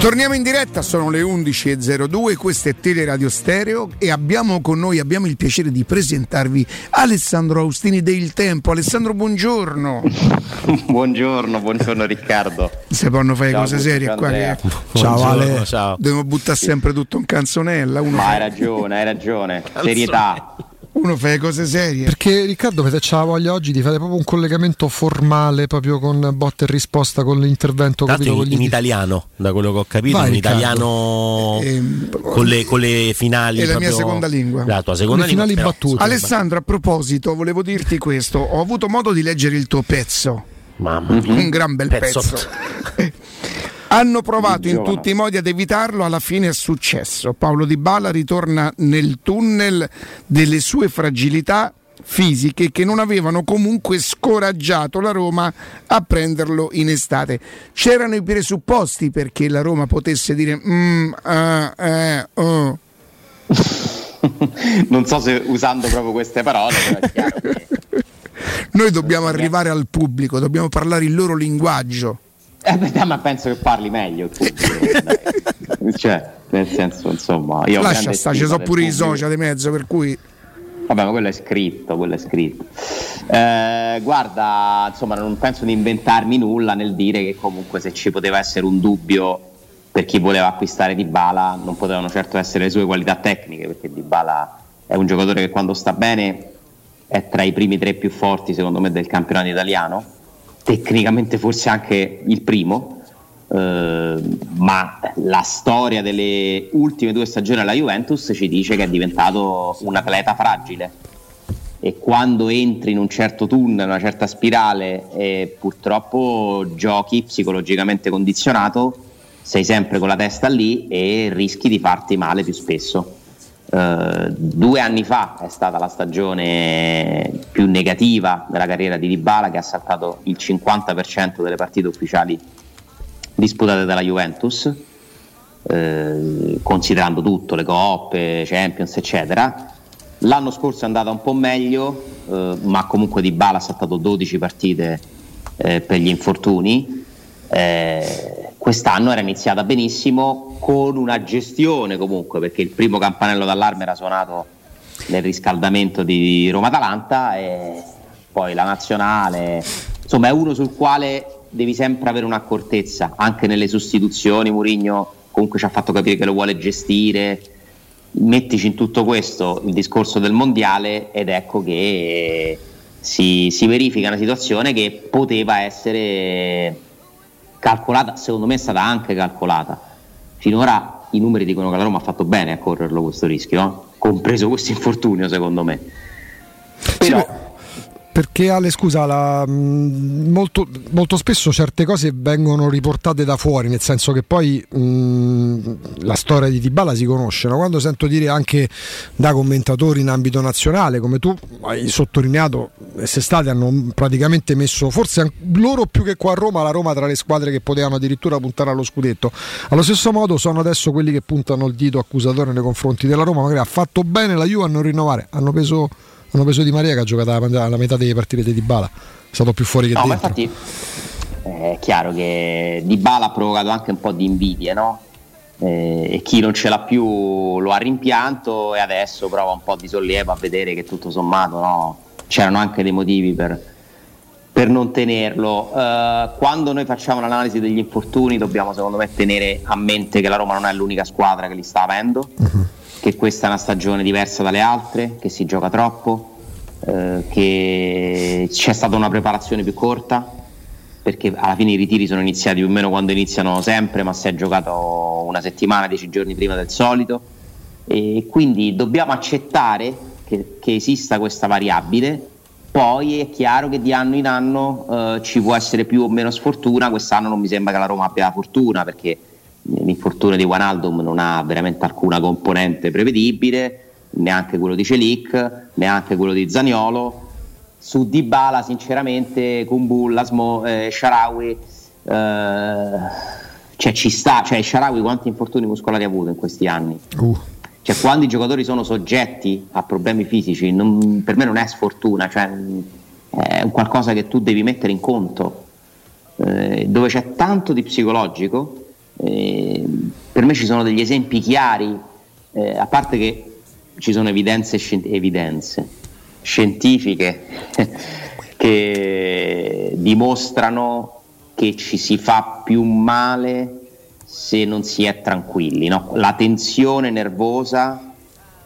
Torniamo in diretta, sono le 11.02, questo è Teleradio Stereo e abbiamo con noi, abbiamo il piacere di presentarvi Alessandro Austini del Tempo. Alessandro, buongiorno. buongiorno, buongiorno Riccardo. Se possono fare ciao, cose serie qua. Che... Ciao Ale, ciao. Dobbiamo buttare sempre tutto in canzonella. Uno Ma fa... hai ragione, hai ragione. Serietà uno fa le cose serie. Perché Riccardo avete c'ha la voglia oggi di fare proprio un collegamento formale proprio con botta e risposta con l'intervento capito, in, in italiano, da quello che ho capito, Vai, in italiano eh, con, le, con, le, finali. È la mia seconda lingua. La tua seconda le lingua, finali battute. Alessandro, a proposito, volevo dirti questo. Ho avuto modo di leggere il tuo pezzo. Mamma mia. Un gran bel pezzo. pezzo. Hanno provato in tutti i modi ad evitarlo, alla fine è successo. Paolo Di Bala ritorna nel tunnel delle sue fragilità fisiche che non avevano comunque scoraggiato la Roma a prenderlo in estate. C'erano i presupposti perché la Roma potesse dire mm, uh, eh, oh. non so se usando proprio queste parole, però è. Noi dobbiamo arrivare al pubblico, dobbiamo parlare il loro linguaggio. Eh, beh, ma penso che parli meglio tu. cioè, nel senso, insomma, io lascia sta, ci sono pure i social di mezzo, per cui Vabbè, ma quello è scritto, quello è scritto. Eh, guarda, insomma, non penso di inventarmi nulla nel dire che comunque se ci poteva essere un dubbio per chi voleva acquistare Di Bala, non potevano certo essere le sue qualità tecniche, perché Di Bala è un giocatore che quando sta bene è tra i primi tre più forti, secondo me, del campionato italiano tecnicamente forse anche il primo, eh, ma la storia delle ultime due stagioni alla Juventus ci dice che è diventato un atleta fragile e quando entri in un certo tunnel, una certa spirale e purtroppo giochi psicologicamente condizionato, sei sempre con la testa lì e rischi di farti male più spesso. Uh, due anni fa è stata la stagione più negativa della carriera di Dybala che ha saltato il 50% delle partite ufficiali disputate dalla Juventus uh, considerando tutto, le coppe, Champions eccetera. L'anno scorso è andata un po' meglio uh, ma comunque Dybala ha saltato 12 partite per gli infortuni. Eh, quest'anno era iniziata benissimo con una gestione comunque perché il primo campanello d'allarme era suonato nel riscaldamento di Roma-Atalanta e poi la nazionale. Insomma è uno sul quale devi sempre avere un'accortezza anche nelle sostituzioni. Murigno comunque ci ha fatto capire che lo vuole gestire. Mettici in tutto questo il discorso del mondiale ed ecco che si, si verifica una situazione che poteva essere calcolata, secondo me è stata anche calcolata. Finora i numeri dicono che la Roma ha fatto bene a correrlo questo rischio, no? compreso questo infortunio secondo me. Però, sì, perché Ale, scusa, la, mm, molto, molto, spesso certe cose vengono riportate da fuori, nel senso che poi mh, mm, la storia di Dybala si conosce. No? Quando sento dire anche da commentatori in ambito nazionale, come tu hai sottolineato, quest'estate hanno praticamente messo, forse loro più che qua a Roma, la Roma tra le squadre che potevano addirittura puntare allo scudetto. Allo stesso modo sono adesso quelli che puntano il dito accusatore nei confronti della Roma, magari ha fatto bene la Juve a non rinnovare, hanno preso hanno preso Di Maria che ha giocato alla metà delle partite di Bala, è stato più fuori che no, dentro. infatti è chiaro che Di Bala ha provocato anche un po' di invidia, no? Eh, e chi non ce l'ha più lo ha rimpianto e adesso prova un po' di sollievo a vedere che tutto sommato no? c'erano anche dei motivi per, per non tenerlo. Uh, quando noi facciamo l'analisi degli infortuni dobbiamo secondo me tenere a mente che la Roma non è l'unica squadra che li sta avendo. Uh-huh che questa è una stagione diversa dalle altre, che si gioca troppo, eh, che c'è stata una preparazione più corta, perché alla fine i ritiri sono iniziati più o meno quando iniziano sempre, ma si è giocato una settimana, dieci giorni prima del solito. E quindi dobbiamo accettare che, che esista questa variabile. Poi è chiaro che di anno in anno eh, ci può essere più o meno sfortuna. Quest'anno non mi sembra che la Roma abbia la fortuna perché l'infortunio di Wanaldum non ha veramente alcuna componente prevedibile, neanche quello di Celic, neanche quello di Zaniolo. Su Dybala sinceramente Kumbulla, Smo, eh, Sharawi, eh, cioè ci sta, cioè Sharawi quanti infortuni muscolari ha avuto in questi anni? Uh. Cioè quando i giocatori sono soggetti a problemi fisici, non, per me non è sfortuna, cioè, è un qualcosa che tu devi mettere in conto, eh, dove c'è tanto di psicologico Eh, per me ci sono degli esempi chiari, eh, a parte che ci sono evidenze, evidenze scientifiche che dimostrano che ci si fa più male se non si è tranquilli. No? La tensione nervosa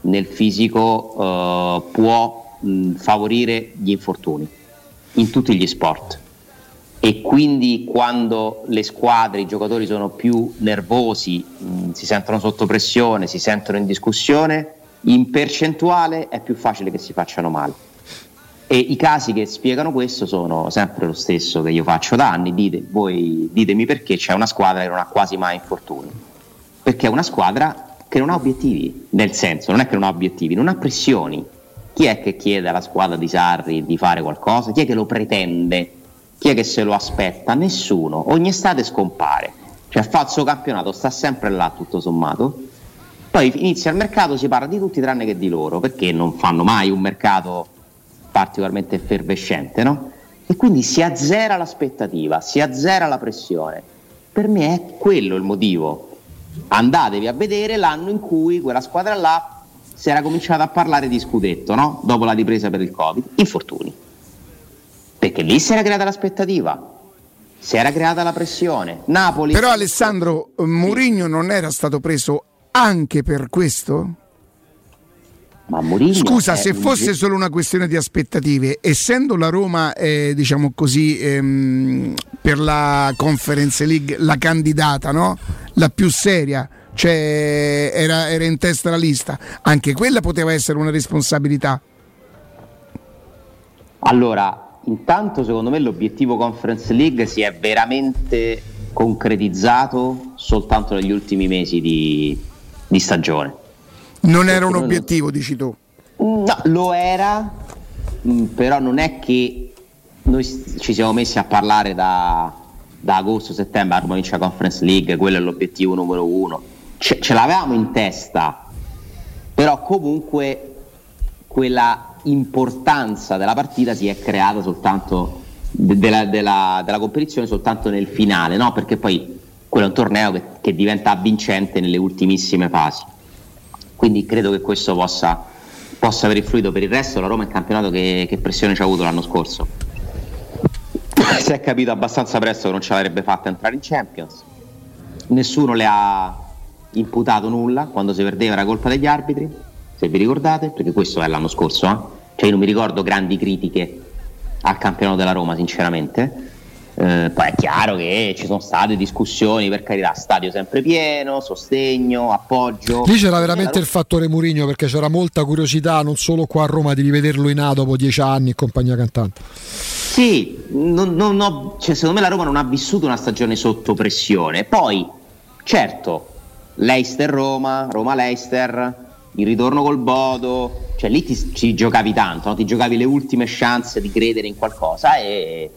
nel fisico uh, può mh, favorire gli infortuni in tutti gli sport e quindi quando le squadre, i giocatori sono più nervosi, mh, si sentono sotto pressione, si sentono in discussione, in percentuale è più facile che si facciano male. E i casi che spiegano questo sono sempre lo stesso che io faccio da anni, Dite, voi ditemi perché c'è una squadra che non ha quasi mai infortuni. Perché è una squadra che non ha obiettivi, nel senso, non è che non ha obiettivi, non ha pressioni. Chi è che chiede alla squadra di Sarri di fare qualcosa? Chi è che lo pretende? Chi è che se lo aspetta? Nessuno. Ogni estate scompare. Cioè fa il suo campionato, sta sempre là tutto sommato. Poi inizia il mercato, si parla di tutti tranne che di loro, perché non fanno mai un mercato particolarmente effervescente, no? E quindi si azzera l'aspettativa, si azzera la pressione. Per me è quello il motivo. Andatevi a vedere l'anno in cui quella squadra là si era cominciata a parlare di scudetto, no? Dopo la ripresa per il Covid. Infortuni. Perché lì si era creata l'aspettativa. Si era creata la pressione. Napoli. Però Alessandro Mourinho non era stato preso anche per questo? Ma Mourinho Scusa, se fosse un... solo una questione di aspettative, essendo la Roma, eh, diciamo così, ehm, per la Conference League la candidata, no? la più seria, cioè era, era in testa la lista, anche quella poteva essere una responsabilità. Allora, intanto secondo me l'obiettivo Conference League si è veramente concretizzato soltanto negli ultimi mesi di, di stagione non era un obiettivo, dici tu? No, lo era, mm, però non è che noi ci siamo messi a parlare da, da agosto-settembre, Roma vince la Conference League, quello è l'obiettivo numero uno. Ce, ce l'avevamo in testa, però comunque quella importanza della partita si è creata soltanto de, della, della, della, competizione soltanto nel finale, no? perché poi quello è un torneo che, che diventa vincente nelle ultimissime fasi. Quindi credo che questo possa, possa aver influito per il resto la Roma in campionato che, che pressione ci ha avuto l'anno scorso. Si è capito abbastanza presto che non ce l'avrebbe fatta entrare in Champions. Nessuno le ha imputato nulla quando si perdeva era colpa degli arbitri se vi ricordate perché questo è l'anno scorso eh? cioè io non mi ricordo grandi critiche al campionato della Roma sinceramente eh, poi è chiaro che ci sono state discussioni, per carità, stadio sempre pieno, sostegno, appoggio. Lì c'era veramente il fattore Murigno perché c'era molta curiosità, non solo qua a Roma, di rivederlo in A dopo dieci anni e compagnia cantante. Sì, non, non ho, cioè, secondo me la Roma non ha vissuto una stagione sotto pressione. Poi, certo, Leicester-Roma, Roma-Leicester, il ritorno col Bodo, cioè lì ti, ci giocavi tanto, no? ti giocavi le ultime chance di credere in qualcosa e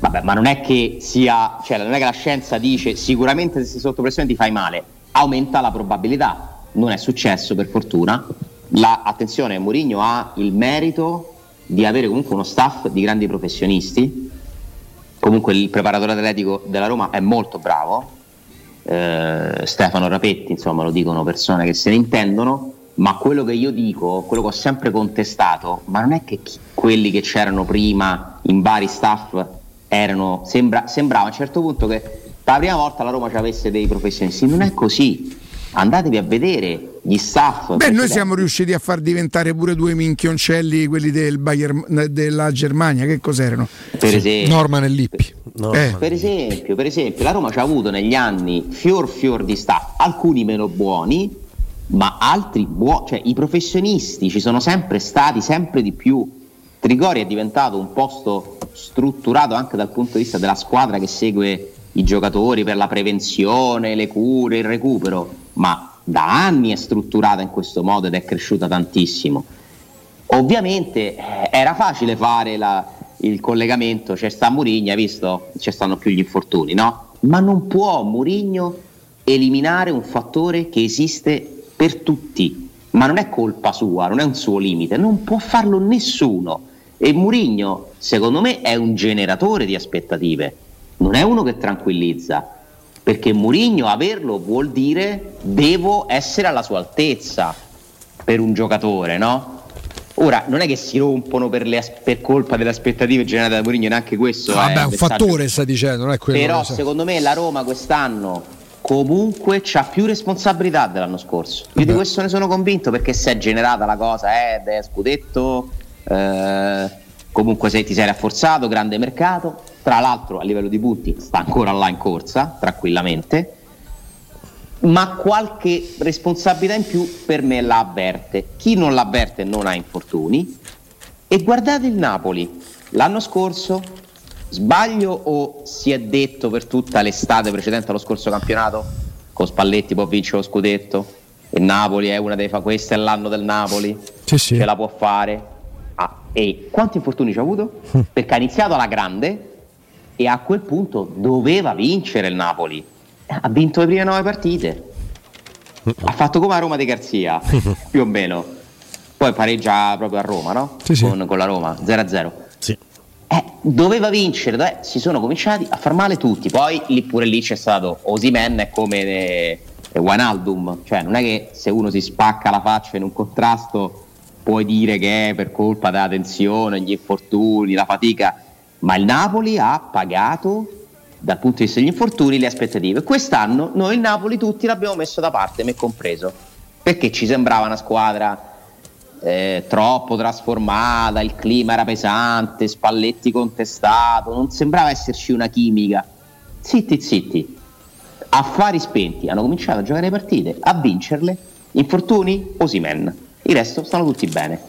Vabbè, ma non è che sia, cioè non è che la scienza dice sicuramente se sei sotto pressione ti fai male, aumenta la probabilità. Non è successo per fortuna. La, attenzione, Mourinho ha il merito di avere comunque uno staff di grandi professionisti. Comunque il preparatore atletico della Roma è molto bravo. Eh, Stefano Rapetti, insomma, lo dicono persone che se ne intendono. Ma quello che io dico, quello che ho sempre contestato, ma non è che chi, quelli che c'erano prima in vari staff erano, sembra, sembrava a un certo punto che per la prima volta la Roma ci avesse dei professionisti, non è così. Andatevi a vedere gli staff. Beh, noi siamo riusciti a far diventare pure due minchioncelli quelli del Bayern, della Germania. Che cos'erano? Per esempio, Norman e Lippi. Eh. Per, esempio, per esempio, la Roma ci ha avuto negli anni fior fior di staff, alcuni meno buoni, ma altri buoni. Cioè, i professionisti ci sono sempre stati, sempre di più. Trigori è diventato un posto strutturato anche dal punto di vista della squadra che segue i giocatori per la prevenzione, le cure, il recupero, ma da anni è strutturata in questo modo ed è cresciuta tantissimo. Ovviamente eh, era facile fare la, il collegamento, c'è sta Murigno, hai visto? Ci stanno più gli infortuni, no? Ma non può Murigno eliminare un fattore che esiste per tutti, ma non è colpa sua, non è un suo limite, non può farlo nessuno. E Murigno, secondo me, è un generatore di aspettative, non è uno che tranquillizza. Perché Mourinho averlo vuol dire devo essere alla sua altezza per un giocatore, no? Ora, non è che si rompono per, le, per colpa delle aspettative generate da Mourinho, neanche questo. Vabbè, è un fattore, stai dicendo, non è quello. Però, secondo me, la Roma quest'anno comunque ha più responsabilità dell'anno scorso. Io di questo ne sono convinto perché si è generata la cosa, eh, de, scudetto, eh, comunque se ti sei rafforzato, grande mercato. Tra l'altro, a livello di punti, sta ancora là in corsa, tranquillamente ma qualche responsabilità in più per me la avverte. Chi non l'avverte non ha infortuni. E guardate il Napoli, l'anno scorso, sbaglio o si è detto per tutta l'estate precedente allo scorso campionato, con Spalletti può vincere lo scudetto, il Napoli è una dei fa, questo è l'anno del Napoli, sì, sì. ce la può fare. Ah, e quanti infortuni ci ha avuto? Perché ha iniziato alla grande e a quel punto doveva vincere il Napoli ha vinto le prime nove partite. Ha fatto come a Roma di Garzia, più o meno. Poi pareggia proprio a Roma, no? Sì, sì. Con, con, la Roma, 0-0. Sì. Eh, doveva vincere, si sono cominciati a far male tutti. Poi lì pure lì c'è stato Osimen è come eh, Wijnaldum, cioè non è che se uno si spacca la faccia in un contrasto puoi dire che è per colpa della tensione, gli infortuni, la fatica, ma il Napoli ha pagato dal punto di vista degli infortuni le aspettative. Quest'anno noi il Napoli tutti l'abbiamo messo da parte, me compreso, perché ci sembrava una squadra eh, troppo trasformata, il clima era pesante, Spalletti contestato, non sembrava esserci una chimica. Zitti, zitti, affari spenti, hanno cominciato a giocare le partite, a vincerle, infortuni, Osimen, il resto stanno tutti bene.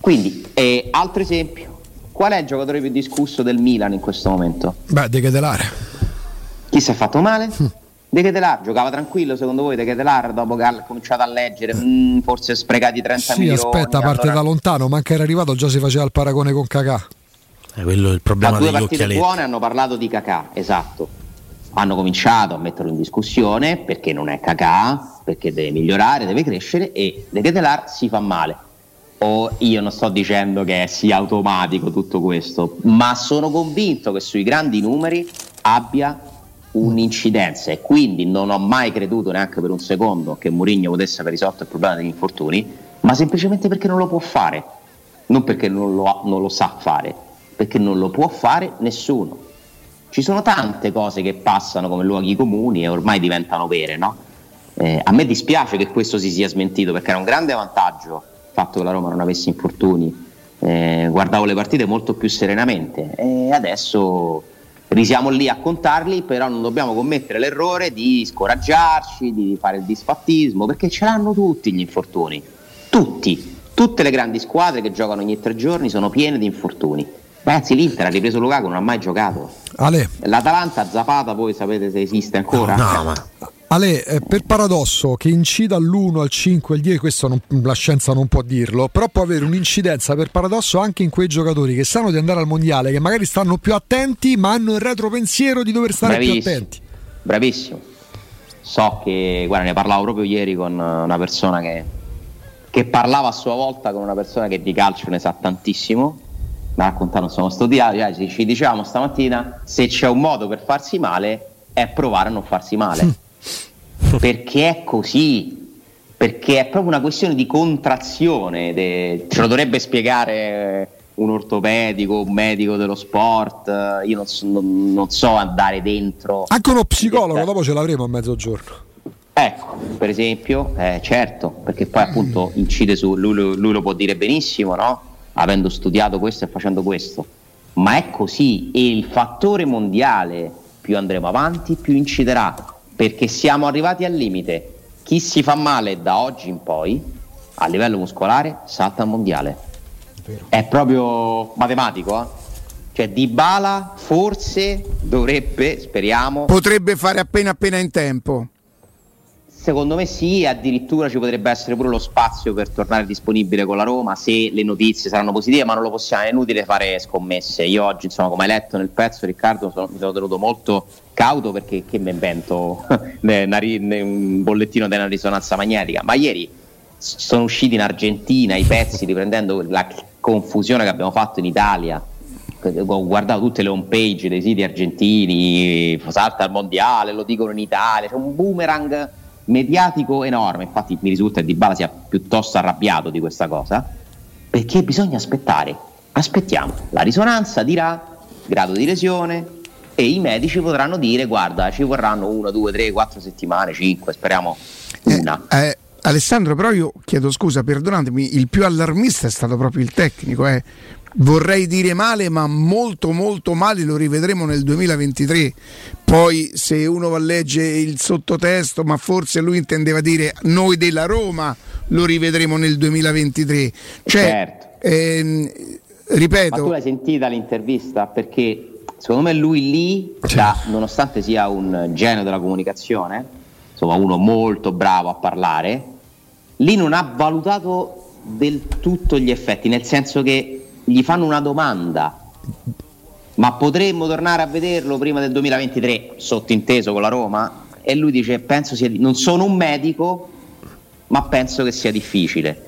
Quindi, eh, altro esempio, Qual è il giocatore più discusso del Milan in questo momento? Beh, De Ketelar. Chi si è fatto male? Hm. De Ketelar giocava tranquillo secondo voi De Ketelar dopo che ha cominciato a leggere mm, forse sprecati 30 sì, milioni aspetta parte allora... da lontano manca era arrivato già si faceva il paragone con Kakà eh, quello è il problema Ma due partite occhialetti. buone hanno parlato di Kakà esatto hanno cominciato a metterlo in discussione perché non è Kakà perché deve migliorare deve crescere e De Ketelar si fa male o io non sto dicendo che sia automatico tutto questo, ma sono convinto che sui grandi numeri abbia un'incidenza e quindi non ho mai creduto neanche per un secondo che Mourinho potesse aver risolto il problema degli infortuni, ma semplicemente perché non lo può fare, non perché non lo, non lo sa fare, perché non lo può fare nessuno. Ci sono tante cose che passano come luoghi comuni e ormai diventano vere, no? Eh, a me dispiace che questo si sia smentito perché era un grande vantaggio fatto che la Roma non avesse infortuni, eh, guardavo le partite molto più serenamente e adesso risiamo lì a contarli, però non dobbiamo commettere l'errore di scoraggiarci, di fare il disfattismo, perché ce l'hanno tutti gli infortuni, tutti, tutte le grandi squadre che giocano ogni tre giorni sono piene di infortuni. Ragazzi, l'Inter ha ripreso Lukaku, non ha mai giocato. Ale. L'Atalanta Zapata, voi sapete se esiste ancora? No, no ma Ale, eh, per paradosso che incida all'1, al 5, al 10, questo non, la scienza non può dirlo, però può avere un'incidenza per paradosso anche in quei giocatori che sanno di andare al mondiale, che magari stanno più attenti, ma hanno il retropensiero di dover stare Bravissimo. più attenti. Bravissimo. So che, guarda, ne parlavo proprio ieri con una persona che, che parlava a sua volta con una persona che di calcio ne sa tantissimo. Mi ha raccontato insomma sto diario, cioè, ci dicevamo stamattina se c'è un modo per farsi male è provare a non farsi male. perché è così, perché è proprio una questione di contrazione, de... ce lo dovrebbe spiegare un ortopedico, un medico dello sport, io non so, non, non so andare dentro. Anche uno psicologo, dopo ce l'avremo a mezzogiorno. Ecco, per esempio, eh, certo, perché poi appunto incide su lui, lui lo può dire benissimo, no? Avendo studiato questo e facendo questo, ma è così e il fattore mondiale più andremo avanti, più inciderà perché siamo arrivati al limite. Chi si fa male da oggi in poi, a livello muscolare, salta al mondiale. È, è proprio matematico, eh? Cioè Dybala forse dovrebbe, speriamo... Potrebbe fare appena appena in tempo. Secondo me sì, addirittura ci potrebbe essere pure lo spazio per tornare disponibile con la Roma se le notizie saranno positive, ma non lo possiamo, è inutile fare scommesse. Io oggi, insomma, come hai letto nel pezzo, Riccardo, sono, mi sono tenuto molto cauto perché che mi invento? Un bollettino della risonanza magnetica, ma ieri sono usciti in Argentina i pezzi riprendendo la confusione che abbiamo fatto in Italia. Ho guardato tutte le home page dei siti argentini, salta al mondiale, lo dicono in Italia, c'è un boomerang mediatico enorme, infatti mi risulta che Di Bala sia piuttosto arrabbiato di questa cosa, perché bisogna aspettare, aspettiamo, la risonanza dirà grado di lesione e i medici potranno dire guarda ci vorranno una, due, tre, quattro settimane, cinque, speriamo una. Eh, eh, Alessandro, però io chiedo scusa, perdonatemi, il più allarmista è stato proprio il tecnico, eh vorrei dire male, ma molto molto male lo rivedremo nel 2023. Poi se uno va a leggere il sottotesto, ma forse lui intendeva dire noi della Roma lo rivedremo nel 2023. Cioè, certo. ehm, ripeto... Ma tu l'hai sentita l'intervista? Perché secondo me lui lì, da, nonostante sia un genio della comunicazione, insomma uno molto bravo a parlare, lì non ha valutato del tutto gli effetti, nel senso che gli fanno una domanda, ma potremmo tornare a vederlo prima del 2023, sottinteso con la Roma? E lui dice, penso sia, non sono un medico, ma penso che sia difficile.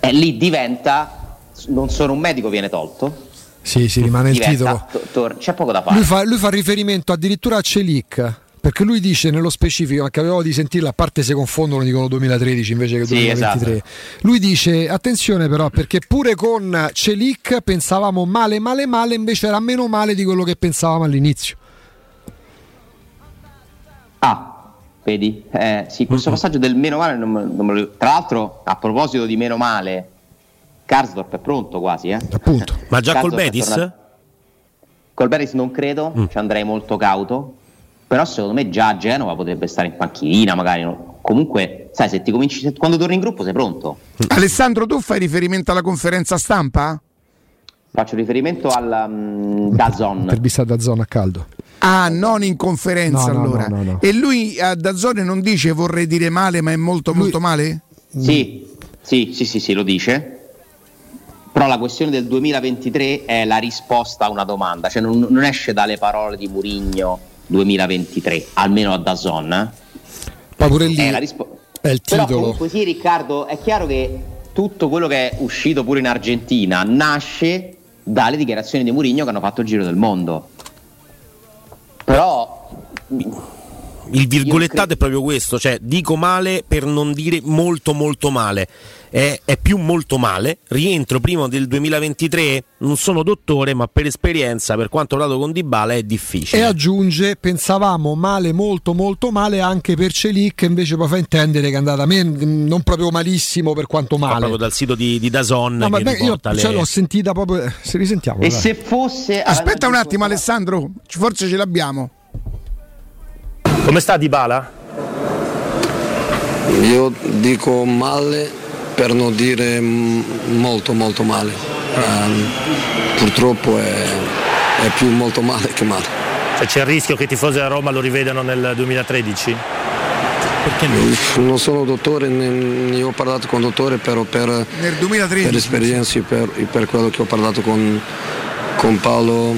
E lì diventa, non sono un medico, viene tolto. Sì, si rimane il titolo. To- to- c'è poco da fare. Lui fa, lui fa riferimento addirittura a Celic perché lui dice nello specifico, ma avevo di sentirlo, a parte se confondono dicono 2013 invece che sì, 2023. Esatto. Lui dice attenzione però perché pure con Celic pensavamo male male male, invece era meno male di quello che pensavamo all'inizio. Ah, vedi? Eh, sì, questo passaggio del meno male non, non me lo... Tra l'altro, a proposito di meno male, Karsdorp è pronto quasi, eh? Appunto. Ma già Karsdorp col Betis? Col Betis non credo, mm. ci andrei molto cauto però secondo me già a Genova potrebbe stare in panchina, magari no. comunque, sai, se ti cominci, se, quando torni in gruppo sei pronto. Alessandro, tu fai riferimento alla conferenza stampa? Faccio riferimento al um, Dazon. Intervista da Dazon a caldo. Ah, non in conferenza no, allora. No, no, e lui a Dazzone non dice vorrei dire male, ma è molto lui... molto male? Sì, sì, sì, sì, sì, lo dice. Però la questione del 2023 è la risposta a una domanda, cioè non, non esce dalle parole di Murigno 2023, almeno a Dazon. Eh? Ma pure lì è, rispo- è il titolo. Però comunque sì, Riccardo, è chiaro che tutto quello che è uscito pure in Argentina nasce dalle dichiarazioni di Mourinho che hanno fatto il giro del mondo. Però il virgolettato è proprio questo, cioè dico male per non dire molto molto male. È, è, più molto male. Rientro prima del 2023, non sono dottore, ma per esperienza, per quanto ho dato con Dybala, è difficile. E aggiunge, pensavamo male, molto molto male anche per Celic, invece poi fa intendere che è andata men- non proprio malissimo per quanto male. No, proprio dal sito di, di Dazon. No, ma beh, io le... cioè, l'ho sentita proprio, eh, se risentiamo. E dai. se fosse... Aspetta un attimo Alessandro, forse ce l'abbiamo. Come sta Dybala? Io dico male per non dire molto molto male. Um, purtroppo è, è, più molto male che male. Cioè c'è il rischio che i tifosi della Roma lo rivedano nel 2013? Perché no? Non sono dottore, ne, ho parlato con dottore però per, per esperienze, per, per quello che ho parlato con, con Paolo,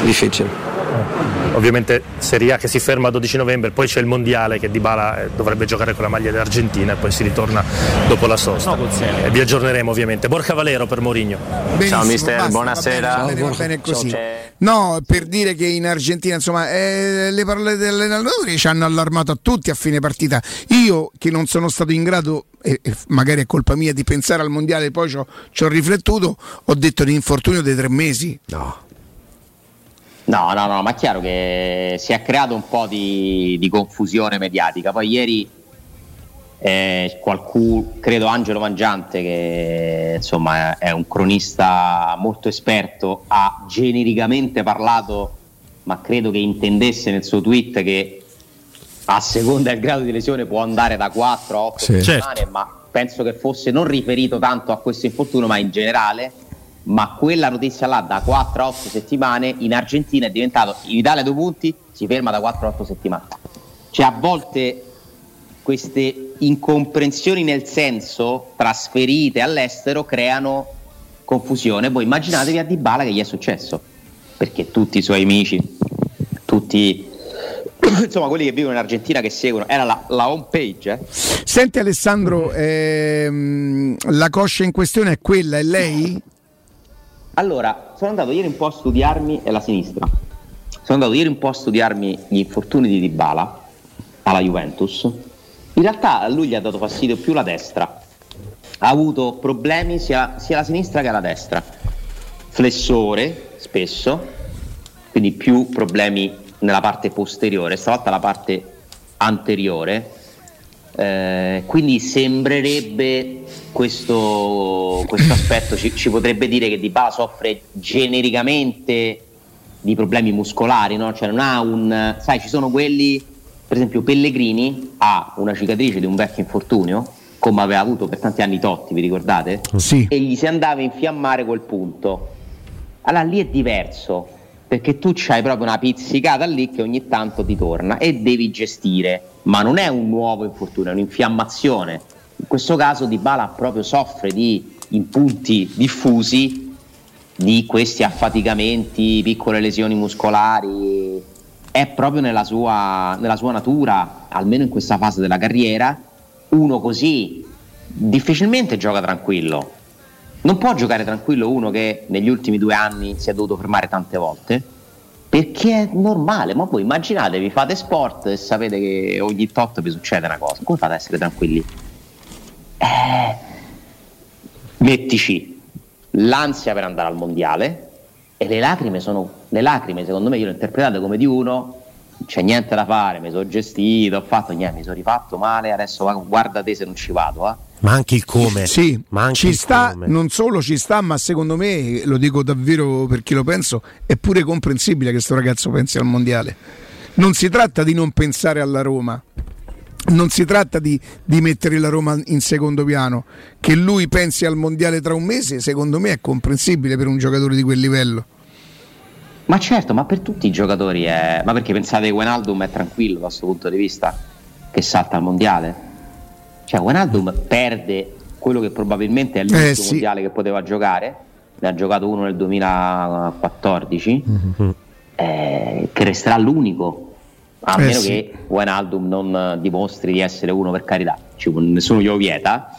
difficile ovviamente Serie A che si ferma il 12 novembre, poi c'è il mondiale che Di Bala eh, dovrebbe giocare con la maglia dell'Argentina e poi si ritorna dopo la sosta. No, e vi aggiorneremo ovviamente. Borca Valero per Mourinho. Ciao mister, basta, buonasera. Va bene, va bene così. No, per dire che in Argentina insomma eh, le parole dell'allenatore ci hanno allarmato a tutti a fine partita. Io che non sono stato in grado e, magari è colpa mia di pensare al mondiale, poi ci ho riflettuto, ho detto l'infortunio dei tre mesi. No. No, no, no, ma è chiaro che si è creato un po' di, di confusione mediatica. Poi ieri eh, qualcuno, credo Angelo Mangiante, che insomma è, un cronista molto esperto, ha genericamente parlato, ma credo che intendesse nel suo tweet che a seconda del grado di lesione può andare da 4 a 8 sì, settimane, certo. ma penso che fosse non riferito tanto a questo infortunio, ma in generale ma quella notizia là da 4 a 8 settimane in Argentina è diventato in Italia due punti si ferma da 4 a 8 settimane cioè a volte queste incomprensioni nel senso trasferite all'estero creano confusione voi immaginatevi a Dybala che gli è successo perché tutti i suoi amici tutti insomma quelli che vivono in Argentina che seguono era la, la home page eh. senti Alessandro ehm, la coscia in questione è quella è lei? Allora, sono andato ieri un po' a studiarmi, la sinistra, sono andato ieri un po' a studiarmi gli infortuni di Dybala alla Juventus. In realtà a lui gli ha dato fastidio più la destra, ha avuto problemi sia, sia la sinistra che la destra, flessore spesso, quindi più problemi nella parte posteriore, stavolta la parte anteriore, eh, quindi sembrerebbe questo, questo aspetto ci, ci, potrebbe dire che Di Bala soffre genericamente di problemi muscolari, no? cioè non ha un... sai ci sono quelli, per esempio Pellegrini ha una cicatrice di un vecchio infortunio, come aveva avuto per tanti anni Totti, vi ricordate? Sì. E gli si andava a infiammare quel punto. Allora lì è diverso, perché tu c'hai proprio una pizzicata lì che ogni tanto ti torna e devi gestire ma non è un nuovo infortunio, è un'infiammazione. In questo caso Di Bala proprio soffre di impunti diffusi di questi affaticamenti, piccole lesioni muscolari, è proprio nella sua, nella sua natura, almeno in questa fase della carriera, uno così difficilmente gioca tranquillo. Non può giocare tranquillo uno che negli ultimi due anni si è dovuto fermare tante volte perché è normale, ma voi immaginatevi, fate sport e sapete che ogni tot vi succede una cosa, come fate ad essere tranquilli? Eh, mettici l'ansia per andare al mondiale e le lacrime sono, le lacrime secondo me io le ho interpretate come di uno c'è niente da fare, mi sono gestito, ho fatto niente, mi sono rifatto male, adesso guarda te se non ci vado. Eh. Ma anche il come. Sì, ma ci sta, come. non solo ci sta, ma secondo me, lo dico davvero per chi lo penso, è pure comprensibile che questo ragazzo pensi al mondiale. Non si tratta di non pensare alla Roma, non si tratta di, di, mettere la Roma in secondo piano. Che lui pensi al mondiale tra un mese, secondo me è comprensibile per un giocatore di quel livello. Ma certo, ma per tutti i giocatori è. Ma perché pensate che Wenaldum è tranquillo da questo punto di vista? Che salta al mondiale? Cioè, Wenaldum perde quello che probabilmente è l'ultimo eh, sì. mondiale che poteva giocare. Ne ha giocato uno nel 2014, mm-hmm. eh, che resterà l'unico. A eh, meno sì. che Wenaldum non dimostri di essere uno per carità, cioè, nessuno glielo vieta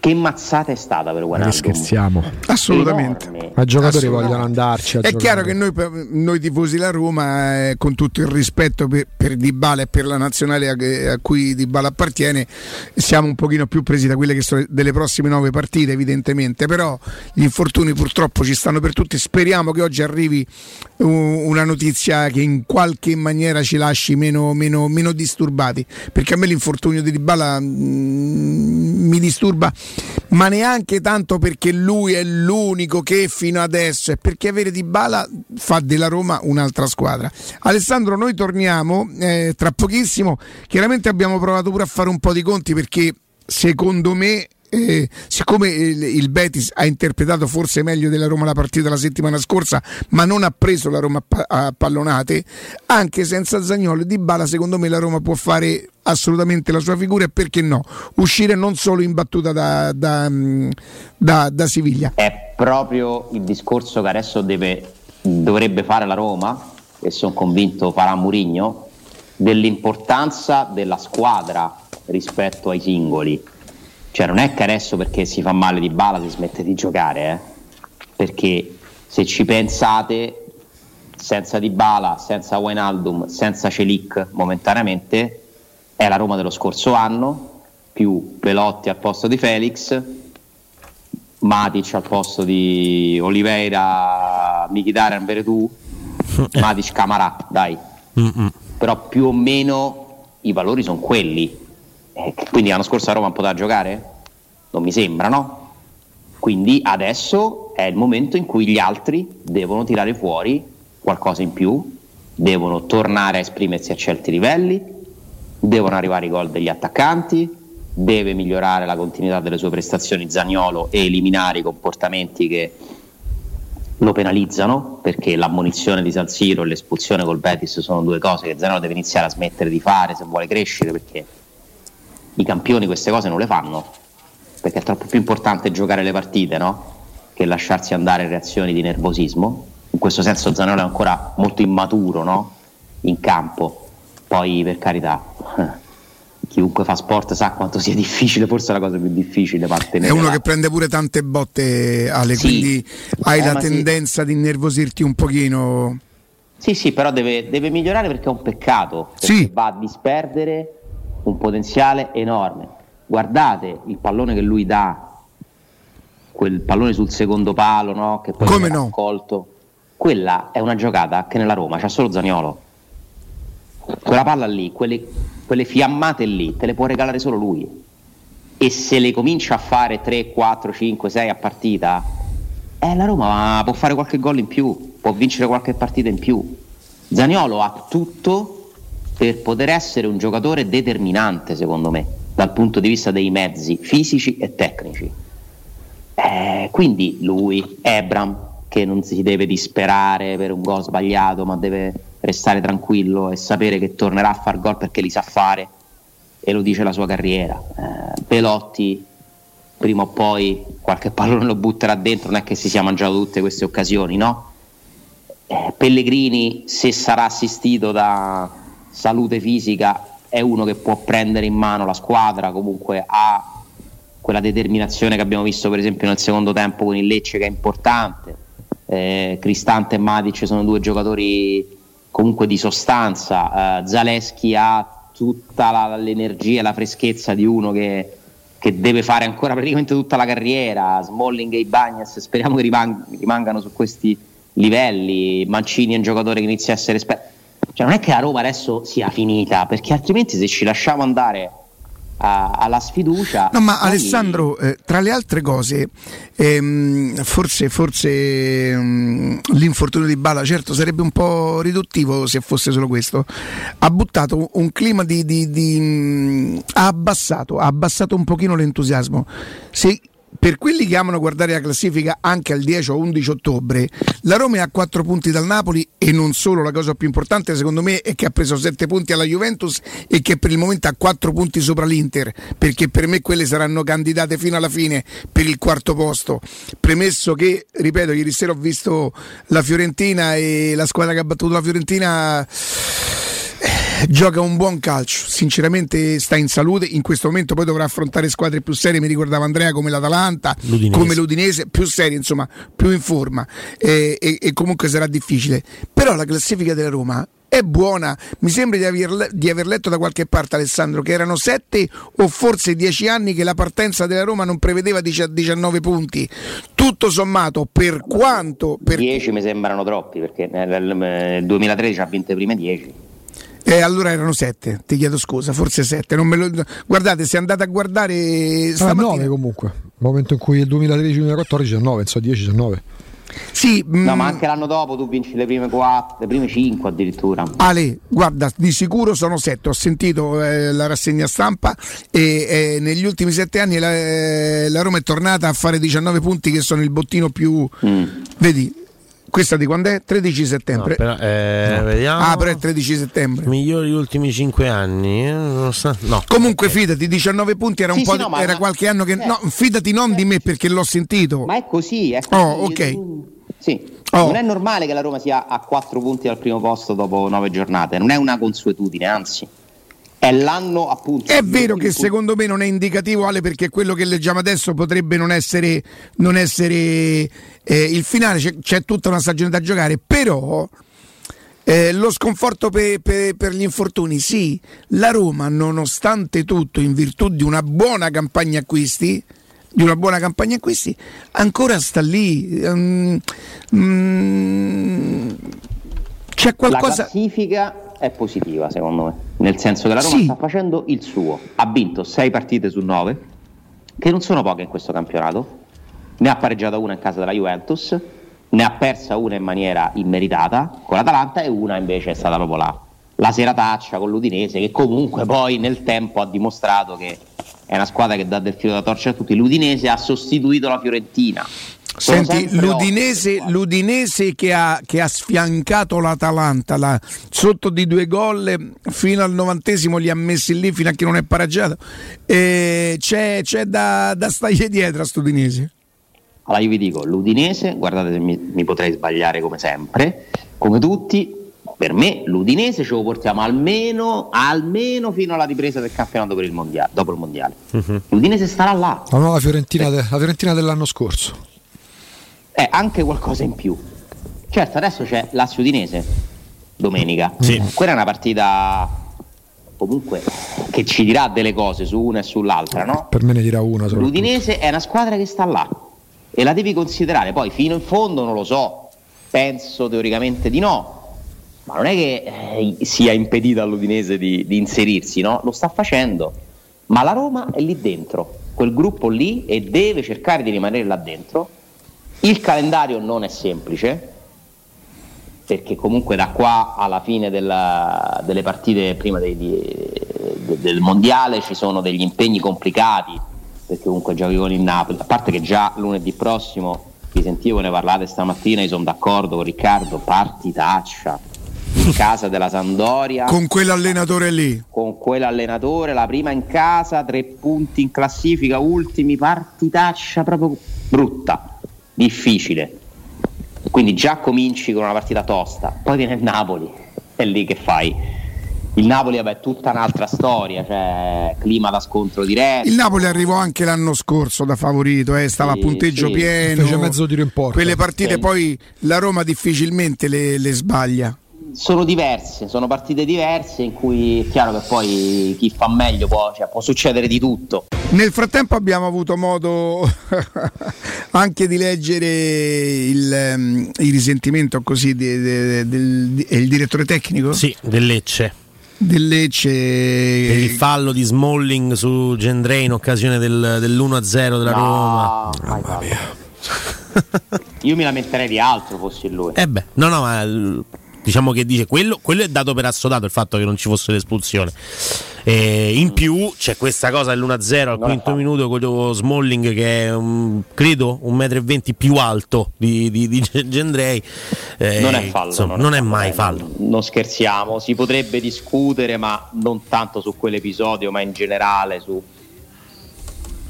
che mazzata è stata per Wijnaldum? Scherziamo. Assolutamente. Enorme. Ma giocatori vogliono andarci. È giocare. chiaro che noi, noi, tifosi la Roma, eh, con tutto il rispetto per, per Dybala e per la nazionale a, a cui Dybala appartiene, siamo un pochino più presi da quelle che sono delle prossime nove partite, evidentemente. Però gli infortuni purtroppo ci stanno per tutti. Speriamo che oggi arrivi una notizia che in qualche maniera ci lasci meno, meno, meno disturbati. Perché a me l'infortunio di Dybala mm, mi disturba ma neanche tanto perché lui è l'unico che fino adesso è perché avere Di Bala fa della Roma un'altra squadra. Alessandro, noi torniamo eh, tra pochissimo. Chiaramente abbiamo provato pure a fare un po' di conti perché secondo me eh, siccome il, il, Betis ha interpretato forse meglio della Roma la partita la settimana scorsa, ma non ha preso la Roma a, pallonate, anche senza Zagnolo Di Bala, secondo me la Roma può fare assolutamente la sua figura e perché no, uscire non solo in battuta da, da, da, da Siviglia. È proprio il discorso che adesso deve, dovrebbe fare la Roma, e sono convinto farà Murigno, dell'importanza della squadra rispetto ai singoli cioè non è che adesso perché si fa male di bala si smette di giocare, eh? perché se ci pensate, senza Di Bala, senza Wijnaldum, senza Celic momentaneamente, è la Roma dello scorso anno, più Pelotti al posto di Felix, Matic al posto di Oliveira, Mkhitaryan, Veretù, Matic Camarà, dai. Mm-mm. Però più o meno i valori sono quelli quindi l'anno scorso a Roma poteva giocare? Non mi sembra, no? Quindi adesso è il momento in cui gli altri devono tirare fuori qualcosa in più, devono tornare a esprimersi a certi livelli, devono arrivare i gol degli attaccanti, deve migliorare la continuità delle sue prestazioni Zagnolo e eliminare i comportamenti che lo penalizzano perché l'ammonizione di San Siro e l'espulsione col Betis sono due cose che Zagnolo deve iniziare a smettere di fare se vuole crescere perché i campioni queste cose non le fanno, perché è troppo più importante giocare le partite, no? Che lasciarsi andare reazioni di nervosismo. In questo senso Zanello è ancora molto immaturo, no? In campo. Poi per carità, chiunque fa sport sa quanto sia difficile, forse è la cosa più difficile È uno che prende pure tante botte, Ale, sì. quindi hai eh, la tendenza sì. di innervosirti un pochino. Sì, sì, però deve, deve migliorare perché è un peccato, sì. va a disperdere un potenziale enorme. Guardate il pallone che lui dà, quel pallone sul secondo palo, no? che poi Come no? raccolto. Quella è una giocata che nella Roma c'ha solo Zaniolo. Quella palla lì, quelle, quelle fiammate lì, te le può regalare solo lui. E se le comincia a fare 3, 4, 5, 6 a partita, eh, la Roma può fare qualche gol in più, può vincere qualche partita in più. Zaniolo ha tutto per poter essere un giocatore determinante, secondo me, dal punto di vista dei mezzi fisici e tecnici. Eh, quindi lui, Ebram, che non si deve disperare per un gol sbagliato, ma deve restare tranquillo e sapere che tornerà a far gol perché li sa fare e lo dice la sua carriera. Eh, Pelotti prima o poi qualche pallone lo butterà dentro, non è che si sia mangiato tutte queste occasioni, no? Eh, Pellegrini, se sarà assistito da salute fisica, è uno che può prendere in mano la squadra, comunque ha quella determinazione che abbiamo visto per esempio nel secondo tempo con il Lecce che è importante. Eh, Cristante e Matic sono due giocatori comunque di sostanza. Eh, Zaleschi ha tutta la, l'energia e la freschezza di uno che che deve fare ancora praticamente tutta la carriera. Smalling e Ibanez speriamo che rimang- rimangano su questi livelli. Mancini è un giocatore che inizia a essere esperto. Cioè, non è che la Roma adesso sia finita, perché altrimenti se ci lasciamo andare alla sfiducia. No, ma poi... Alessandro, eh, tra le altre cose, ehm, forse, forse ehm, l'infortunio di Bala, certo, sarebbe un po' riduttivo se fosse solo questo. Ha buttato un clima di. di, di mh, ha abbassato, ha abbassato un pochino l'entusiasmo. Se per quelli che amano guardare la classifica anche al 10 o 11 ottobre, la Roma è a 4 punti dal Napoli e non solo, la cosa più importante secondo me è che ha preso 7 punti alla Juventus e che per il momento ha 4 punti sopra l'Inter, perché per me quelle saranno candidate fino alla fine per il quarto posto. Premesso che, ripeto, ieri sera ho visto la Fiorentina e la squadra che ha battuto la Fiorentina gioca un buon calcio, sinceramente sta in salute, in questo momento poi dovrà affrontare squadre più serie, mi ricordava Andrea come l'Atalanta, l'Udinese. come l'Udinese, più serie insomma, più in forma e, e, e comunque sarà difficile, però la classifica della Roma è buona. Mi sembra di aver, di aver, letto da qualche parte, Alessandro, che erano 7 o forse 10 anni che la partenza della Roma non prevedeva 19 punti. Tutto sommato, per quanto. Per... 10 mi sembrano troppi perché nel 2013 ha vinto le prime 10. Eh, allora erano sette, ti chiedo scusa, forse sette. Lo... Guardate, se andate a guardare. Stamattina... Ah, 9 comunque. Il momento in cui il 2013-2014 è 9, so 10, 19. Sì, no, mm, ma anche l'anno dopo tu vinci le prime 4, le prime 5 addirittura. Ale, guarda, di sicuro sono 7. Ho sentito eh, la rassegna stampa e eh, negli ultimi 7 anni la, eh, la, Roma è tornata a fare 19 punti che sono il bottino più... Mm. Vedi, questa di quando è? 13 settembre. No, però, eh, no. Vediamo. Ah, però è 13 settembre. Migliori gli ultimi 5 anni. Eh? No. Comunque, okay. fidati, 19 punti era, sì, un po' sì, di, era qualche anno che. Eh. No, fidati non di me perché l'ho sentito. Ma è così, è così. Oh, ok. Sì. Oh. Non è normale che la Roma sia a 4 punti al primo posto dopo 9 giornate, non è una consuetudine, anzi è l'anno appunto. È vero che secondo me non è indicativo, Ale, perché quello che leggiamo adesso potrebbe non essere, non essere eh, il finale, c'è, c'è, tutta una stagione da giocare, però eh, lo sconforto per, per, per gli infortuni, sì, la Roma nonostante tutto, in virtù di una buona campagna acquisti, di una buona campagna acquisti, ancora sta lì. Um, um, c'è qualcosa... La classifica è positiva secondo me, nel senso che la Roma sì. sta facendo il suo, ha vinto 6 partite su 9, che non sono poche in questo campionato, ne ha pareggiata una in casa della Juventus, ne ha persa una in maniera immeritata con l'Atalanta e una invece è stata proprio la, la serataccia con l'Udinese che comunque poi nel tempo ha dimostrato che è una squadra che dà del filo da torcere a tutti. L'Udinese ha sostituito la Fiorentina Senti, l'Udinese, l'Udinese che, ha, che, ha, sfiancato l'Atalanta la, sotto di due gol fino al novantesimo li ha messi lì fino a che non è pareggiato. E c'è, c'è da, da stargli dietro a Studinese. Allora io vi dico, l'Udinese, guardate se mi, mi potrei sbagliare come sempre, come tutti, per me l'Udinese ce lo portiamo almeno, almeno fino alla ripresa del campionato per il mondiale, dopo il mondiale. Uh-huh. L'Udinese starà là. La nuova Fiorentina, eh. de, la Fiorentina dell'anno scorso. È anche qualcosa in più. Certo, adesso c'è Lazio Udinese domenica. Sì. Quella è una partita comunque che ci dirà delle cose su una e sull'altra, no? Per me ne dirà una. L'Udinese è una squadra che sta là e la devi considerare. Poi fino in fondo non lo so, penso teoricamente di no ma non è che eh, sia impedita all'Udinese di, di inserirsi, no? Lo sta facendo, ma la Roma è lì dentro, quel gruppo lì e deve cercare di rimanere là dentro. Il calendario non è semplice, perché comunque da qua alla fine della, delle partite prima dei, di, del mondiale ci sono degli impegni complicati, perché comunque giochi con il Napoli, a parte che già lunedì prossimo vi sentivo, ne parlate stamattina, io sono d'accordo con Riccardo, partitaccia, in casa della Sandoria. Con quell'allenatore lì. Con quell'allenatore, la prima in casa, tre punti in classifica, ultimi, partitaccia proprio brutta, difficile. Quindi già cominci con una partita tosta, poi viene il Napoli, è lì che fai. Il Napoli vabbè, è tutta un'altra storia, cioè clima da scontro diretto. Il Napoli arrivò anche l'anno scorso da favorito, eh, stava sì, a punteggio sì. pieno. Fece mezzo tiro in porta. Quelle partite sì. poi la Roma difficilmente le, le sbaglia sono diverse, sono partite diverse in cui è chiaro che poi chi fa meglio può, cioè, può succedere di tutto. Nel frattempo abbiamo avuto modo anche di leggere il, um, il risentimento così di, di, di, del il direttore tecnico? Sì, del Lecce. Del Lecce. Per il fallo di Smalling su Gendrei in occasione del, dell'1-0 della no, Roma. Mamma mia. Io mi lamenterei di altro fossi lui. Eh beh, no, no, ma diciamo che dice quello, quello, è dato per assodato il fatto che non ci fosse l'espulsione. E in più c'è questa cosa dell'1-0 al quinto minuto con lo Smalling che è credo un metro e venti più alto di, di, di Gendrei. Eh, non è fallo, insomma, non, non è, mai fallo. Non scherziamo, si potrebbe discutere, ma non tanto su quell'episodio, ma in generale su